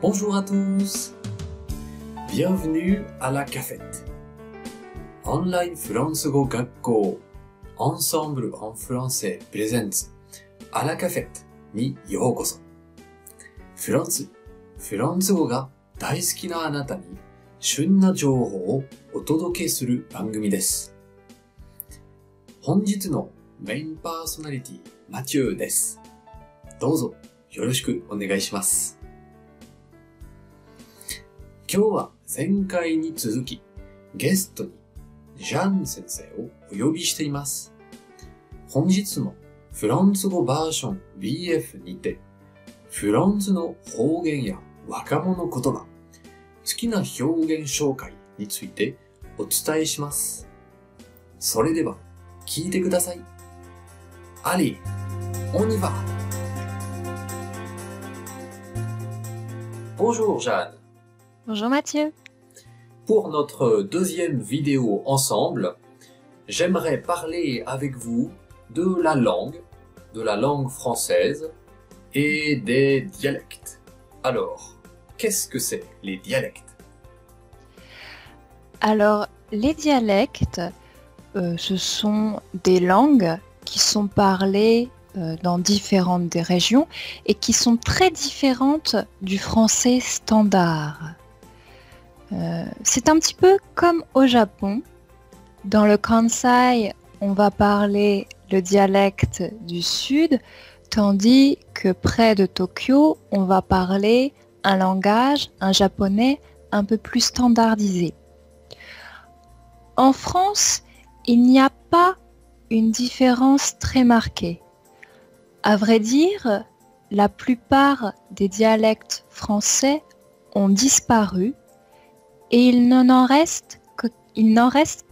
Bonjour à tous Bienvenue à la cafette オンラインフランス語学校 Ensemble en français présente à la cafette にようこそフランス、フランス語が大好きなあなたに旬な情報をお届けする番組です。本日のメインパーソナリティ、マチューです。どうぞよろしくお願いします。今日は前回に続き、ゲストにジャン先生をお呼びしています。本日もフランス語バージョン BF にて、フランスの方言や若者言葉、好きな表現紹介についてお伝えします。それでは、聞いてください。Allez, on y va! Bonjour Jeanne. Bonjour Mathieu. Pour notre deuxième vidéo ensemble, j'aimerais parler avec vous de la langue, de la langue française et des dialectes. Alors, qu'est-ce que c'est les dialectes? Alors, les dialectes, euh, ce sont des langues qui sont parlées euh, dans différentes des régions et qui sont très différentes du français standard. Euh, c'est un petit peu comme au Japon. Dans le Kansai, on va parler le dialecte du sud, tandis que près de Tokyo, on va parler un langage, un japonais un peu plus standardisé. En France, il n'y a pas une différence très marquée. À vrai dire, la plupart des dialectes français ont disparu et il n'en reste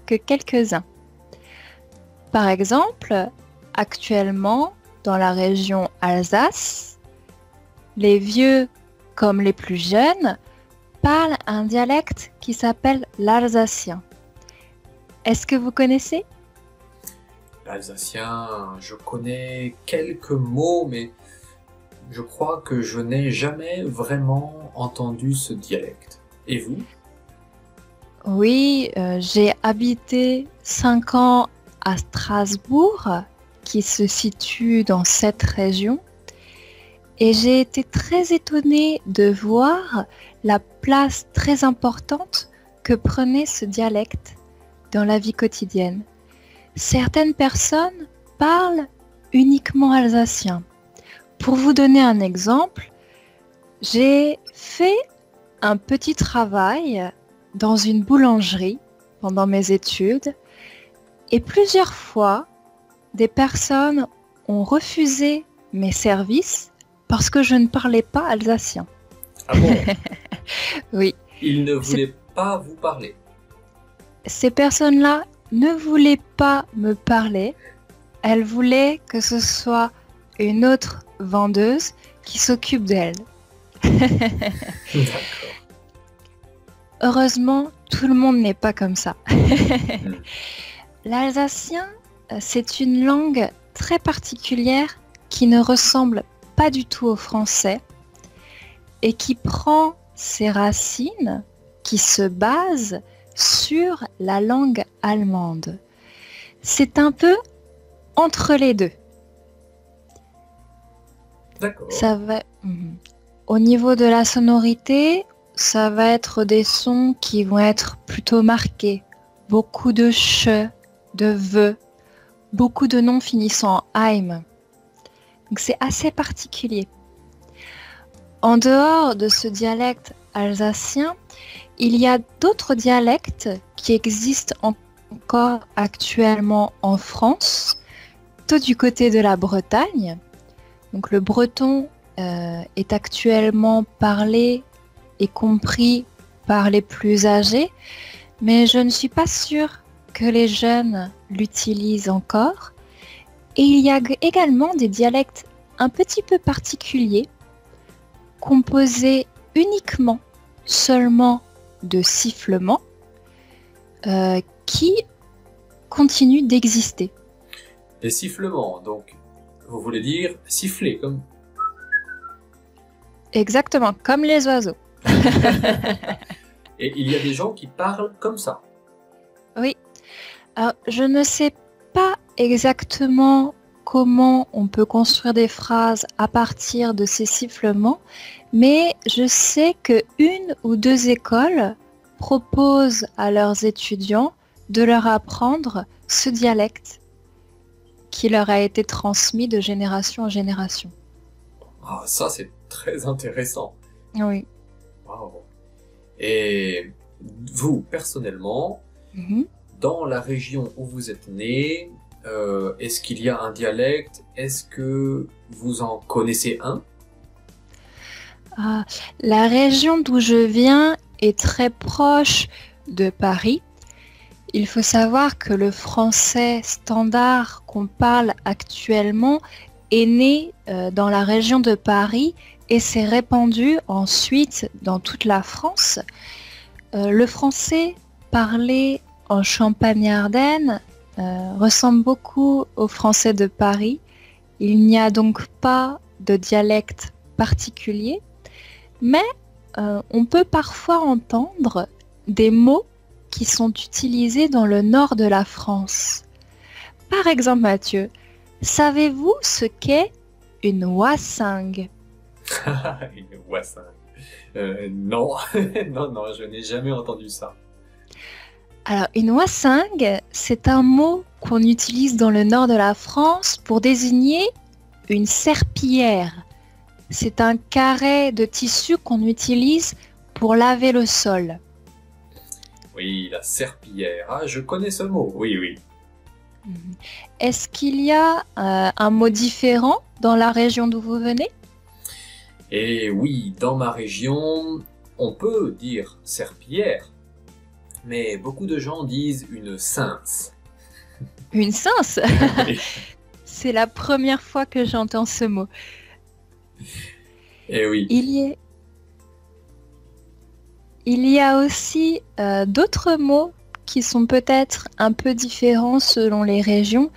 que, quelques-uns. Par exemple, actuellement, dans la région Alsace, les vieux comme les plus jeunes parlent un dialecte qui s'appelle l'alsacien. Est-ce que vous connaissez? L'alsacien, je connais quelques mots, mais je crois que je n'ai jamais vraiment entendu ce dialecte. Et vous? Oui, euh, j'ai habité 5 ans à Strasbourg, qui se situe dans cette région, et j'ai été très étonnée de voir la place très importante que prenait ce dialecte dans la vie quotidienne. Certaines personnes parlent uniquement alsacien. Pour vous donner un exemple, j'ai fait un petit travail dans une boulangerie pendant mes études et plusieurs fois, des personnes ont refusé mes services parce que je ne parlais pas alsacien. Ah bon Oui, Il ne voulait pas vous parler. ces personnes-là ne voulaient pas me parler. Elles voulaient que ce soit une autre vendeuse qui s'occupe d'elles. D'accord. Heureusement, tout le monde n'est pas comme ça. L'alsacien, euh, c'est une langue très particulière qui ne ressemble pas du tout au français et qui prend ses racines, qui se base sur la langue allemande. C'est un peu entre les deux. D'accord. Ça va. Mhm. Au niveau de la sonorité, ça va être des sons qui vont être plutôt marqués. Beaucoup de che, de ve, beaucoup de noms finissant en heim. Donc c'est assez particulier. En dehors de ce dialecte alsacien, il y a d'autres dialectes qui existent en- encore actuellement en France, plutôt du côté de la Bretagne. Donc le breton euh, est actuellement parlé et compris par les plus âgés, mais je ne suis pas sûre que les jeunes l'utilisent encore. Et il y a également des dialectes un petit peu particuliers, composés uniquement seulement de sifflements, euh, qui continuent d'exister. Les sifflements, donc, vous voulez dire siffler, comme Exactement, comme les oiseaux. Et il y a des gens qui parlent comme ça. Oui. Alors, je ne sais pas exactement comment on peut construire des phrases à partir de ces sifflements, mais je sais que une ou deux écoles proposent à leurs étudiants de leur apprendre ce dialecte qui leur a été transmis de génération en génération. Ah, ça c'est très intéressant. Oui. Wow. Et vous, personnellement, Mhm. dans la région où vous êtes né, euh, est-ce qu'il y a un dialecte? Est-ce que vous en connaissez un? Ah, la région d'où je viens est très proche de Paris. Il faut savoir que le français standard qu'on parle actuellement est né euh, dans la région de Paris et s'est répandu ensuite dans toute la France. Euh, le français parlé en Champagne-Ardenne euh, ressemble beaucoup au français de Paris. Il n'y a donc pas de dialecte particulier, mais euh, on peut parfois entendre des mots qui sont utilisés dans le nord de la France. Par exemple, Mathieu, savez-vous ce qu'est une wassingue Une wassin. Euh, non, non, non, je n'ai jamais entendu ça. Alors, une wassingue, c'est un mot qu'on utilise dans le nord de la France pour désigner une serpillière. C'est un carré de tissu qu'on utilise pour laver le sol. Oui, la serpillière. Ah, je connais ce mot. Oui, oui. Est-ce qu'il y a euh, un mot différent dans la région d'où vous venez? Et oui, dans ma région, on peut dire serpillière, mais beaucoup de gens disent une cince. Une cince Oui. C'est la première fois que j'entends ce mot. Et oui. Il y a, Il y a aussi euh, d'autres mots qui sont peut-être un peu différents selon les régions.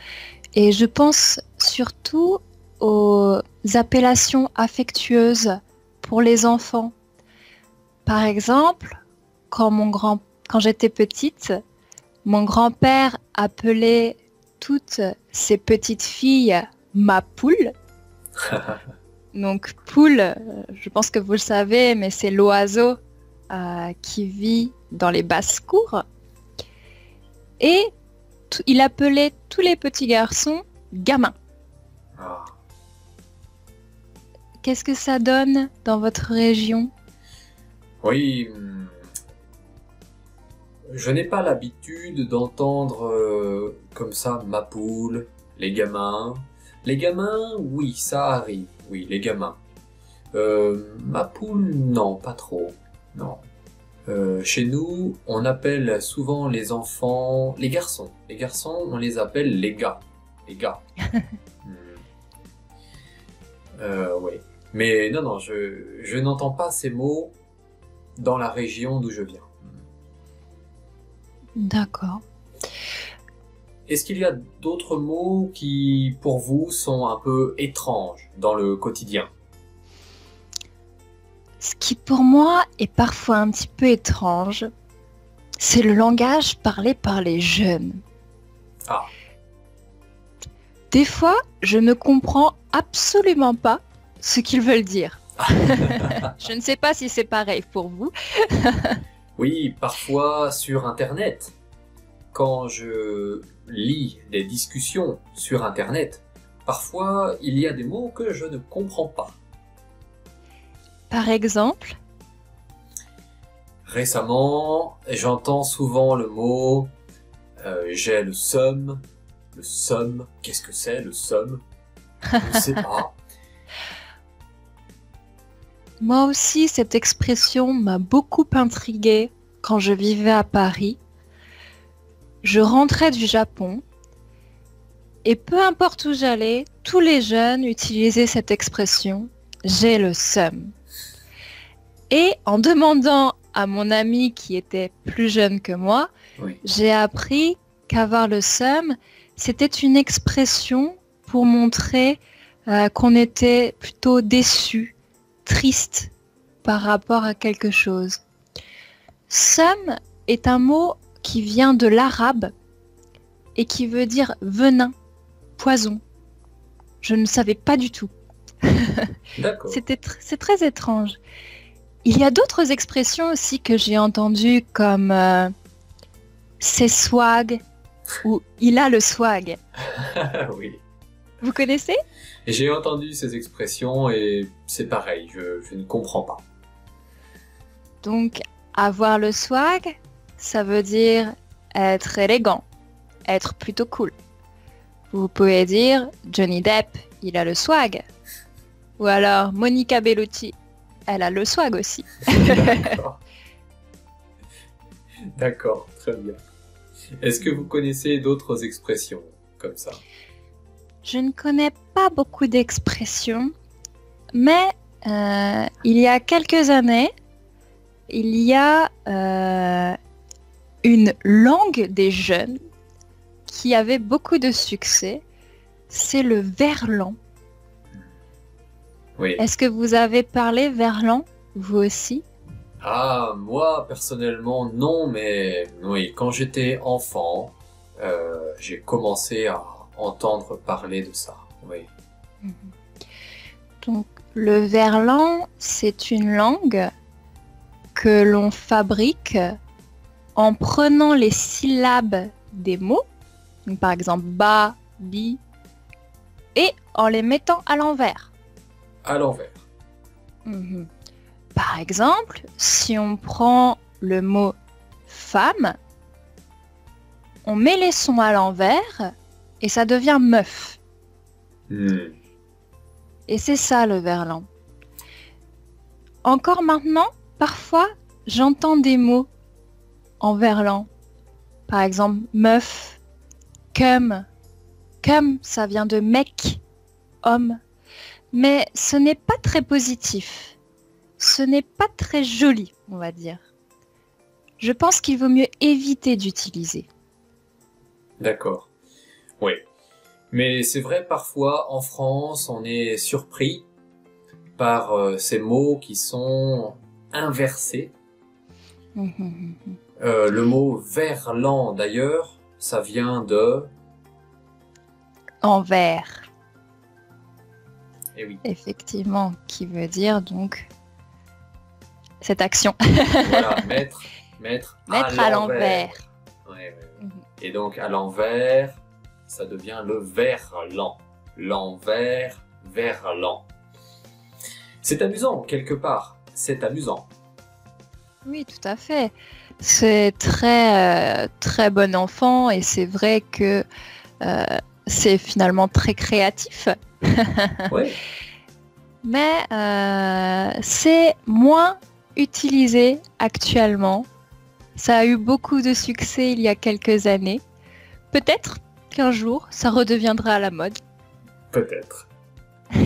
Et je pense surtout aux appellations affectueuses pour les enfants. Par exemple, quand, mon grand, quand j'étais petite, mon grand-père appelait toutes ses petites filles ma poule. Donc poule, je pense que vous le savez, mais c'est l'oiseau euh, qui vit dans les basses-cours. Et t- il appelait tous les petits garçons gamins. Qu'est-ce que ça donne dans votre région? Oui, hum, je n'ai pas l'habitude d'entendre euh, comme ça ma poule, les gamins. Les gamins, oui, ça arrive, oui, les gamins. Euh, ma poule, non, pas trop, non. Euh, chez nous, on appelle souvent les enfants, les garçons. Les garçons, on les appelle les gars. Les gars. Hmm. Euh, oui. Mais non, non, je, je n'entends pas ces mots dans la région d'où je viens. D'accord. Est-ce qu'il y a d'autres mots qui, pour vous, sont un peu étranges dans le quotidien? Ce qui pour moi est parfois un petit peu étrange, c'est le langage parlé par les jeunes. Ah. Des fois, je ne comprends absolument pas ce qu'ils veulent dire. je ne sais pas si c'est pareil pour vous. Oui, parfois sur Internet. Quand je lis des discussions sur Internet, parfois il y a des mots que je ne comprends pas. Par exemple, Récemment, j'entends souvent le mot euh, j'ai le somme. Le somme, qu'est-ce que c'est le somme? Je ne sais pas. Moi aussi, cette expression m'a beaucoup intriguée quand je vivais à Paris. Je rentrais du Japon et peu importe où j'allais, tous les jeunes utilisaient cette expression j'ai le seum. Et en demandant à mon ami qui était plus jeune que moi, Oui. j'ai appris qu'avoir le seum, c'était une expression pour montrer euh, qu'on était plutôt déçu, triste par rapport à quelque chose. Sam est un mot qui vient de l'arabe et qui veut dire venin, poison. Je ne savais pas du tout. C'était c'est très étrange. Il y a d'autres expressions aussi que j'ai entendues comme euh, c'est swag ou il a le swag. oui. Vous connaissez? J'ai entendu ces expressions et c'est pareil, je, ne comprends pas. Donc, avoir le swag, ça veut dire être élégant, être plutôt cool. Vous pouvez dire Johnny Depp, il a le swag. Ou alors Monica Bellucci, elle a le swag aussi. D'accord, très bien. Est-ce que vous connaissez d'autres expressions comme ça? Je ne connais pas beaucoup d'expressions, mais euh, il y a quelques années, il y a euh, une langue des jeunes qui avait beaucoup de succès, c'est le verlan. Oui. Est-ce que vous avez parlé verlan, vous aussi? Ah, moi personnellement non, mais oui, quand j'étais enfant, euh, j'ai commencé à entendre parler de ça. Oui. Mhm. Donc le verlan, c'est une langue que l'on fabrique en prenant les syllabes des mots, par exemple ba, bi, et en les mettant à l'envers. À l'envers. Mhm. Par exemple, si on prend le mot femme, on met les sons à l'envers et ça devient meuf. Hmm. Et c'est ça le verlan. Encore maintenant, parfois, j'entends des mots en verlan. Par exemple, meuf, cum. Cum, ça vient de mec, homme. Mais ce n'est pas très positif. Ce n'est pas très joli, on va dire. Je pense qu'il vaut mieux éviter d'utiliser. D'accord. Oui. Mais c'est vrai, parfois, en France, on est surpris par euh, ces mots qui sont inversés. Hum, euh, le mot verlan, d'ailleurs, ça vient de... Envers. Eh oui. Effectivement, qui veut dire donc cette action. voilà, mettre, mettre, à l'envers. Mhm. Et donc à l'envers, ça devient le verlan. L'envers, verlan. C'est amusant, quelque part. C'est amusant. Oui, tout à fait. C'est très, euh, très bon enfant et c'est vrai que euh, c'est finalement très créatif. oui. Mais euh, c'est moins utilisé actuellement. Ça a eu beaucoup de succès il y a quelques années. Peut-être qu'un jour, ça redeviendra à la mode. Peut-être.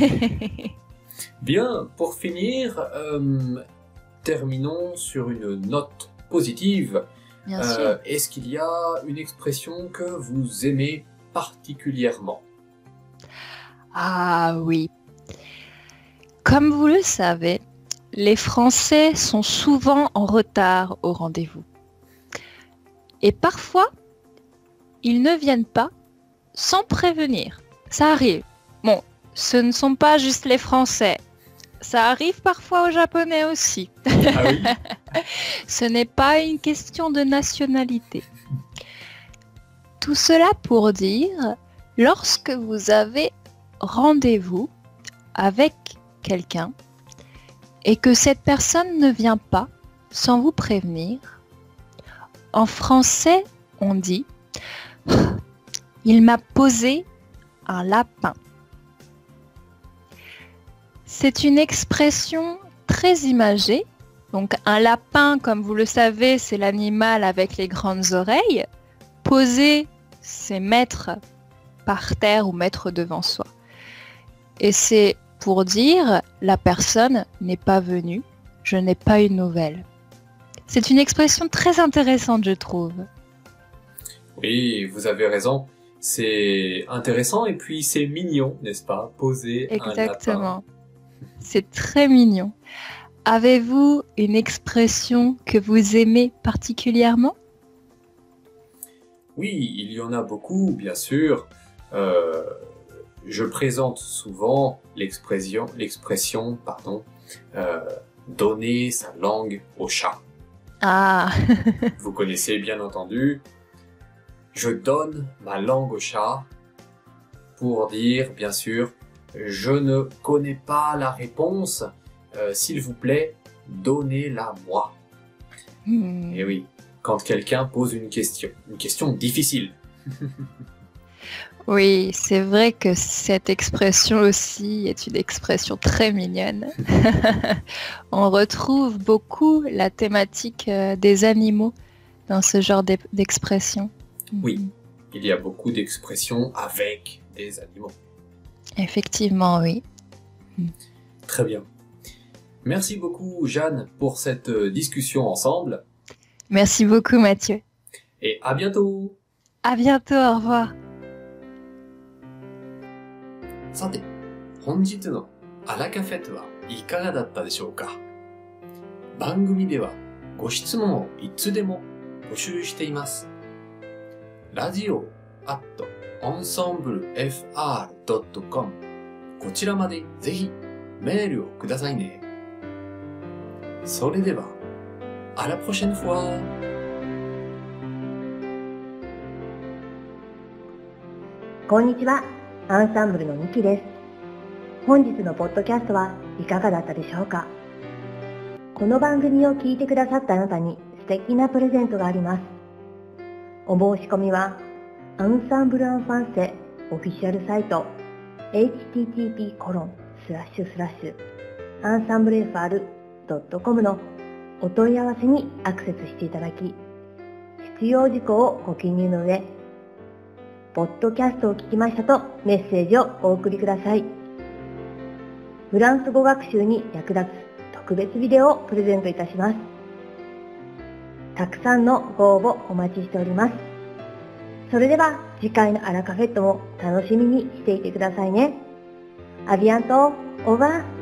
Bien, pour finir, terminons sur une note positive. Euh, est-ce qu'il y a une expression que vous aimez particulièrement? Ah oui. Comme vous le savez, les Français sont souvent en retard au rendez-vous. Et parfois, ils ne viennent pas sans prévenir. Ça arrive. Bon, ce ne sont pas juste les Français. Ça arrive parfois aux Japonais aussi. Ah oui Ce n'est pas une question de nationalité. Tout cela pour dire, lorsque vous avez rendez-vous avec quelqu'un et que cette personne ne vient pas sans vous prévenir, en français, on dit Il m'a posé un lapin. C'est une expression très imagée. Donc un lapin, comme vous le savez, c'est l'animal avec les grandes oreilles. Poser, c'est mettre par terre ou mettre devant soi. Et c'est pour dire la personne n'est pas venue, je n'ai pas une nouvelle. C'est une expression très intéressante, je trouve. Oui, vous avez raison. C'est intéressant et puis c'est mignon, n'est-ce pas Poser Exactement. un lapin. C'est très mignon. Avez-vous une expression que vous aimez particulièrement? Oui, il y en a beaucoup, bien sûr. Euh, je présente souvent l'expression, l'expression, pardon, euh, donner sa langue au chat. Ah, Vous connaissez bien entendu. Je donne ma langue au chat pour dire, bien sûr, je ne connais pas la réponse. Euh, S'il vous plaît, donnez-la moi. hmm, Et oui, quand quelqu'un pose une question, une question difficile. oui, c'est vrai que cette expression aussi est une expression très mignonne. On retrouve beaucoup la thématique euh, des animaux dans ce genre d'e- d'expression Oui. Mhm. Il y a beaucoup d'expressions avec des animaux. Effectivement, oui. Très bien. Merci beaucoup Jeanne pour cette euh, discussion ensemble Merci beaucoup, Mathieu. et à bientôt. À bientôt, au revoir. さて、本日のアラカフェットはいかがだったでしょうか番組ではご質問をいつでも募集しています。 ラジオ at ensemblefr.com こちらまでぜひメールをくださいね。それでは、à la prochaine fois! こんにちは。アンサンブルのミキです。本日のポッドキャストはいかがだったでしょうか？この番組を聞いてくださったあなたに素敵なプレゼントがあります。お申し込みは、アンサンブルアンファンセオフィシャルサイト http コロンスラッシュスラッシュアンサンブル FR.com のお問い合わせにアクセスしていただき、必要事項をご記入の上、ポッドキャストを聞きましたとメッセージをお送りください。フランス語学習に役立つ特別ビデオをプレゼントいたします。たくさんのご応募お待ちしております。それでは次回のアラカフェットも楽しみにしていてくださいね。アビアント、オーバー。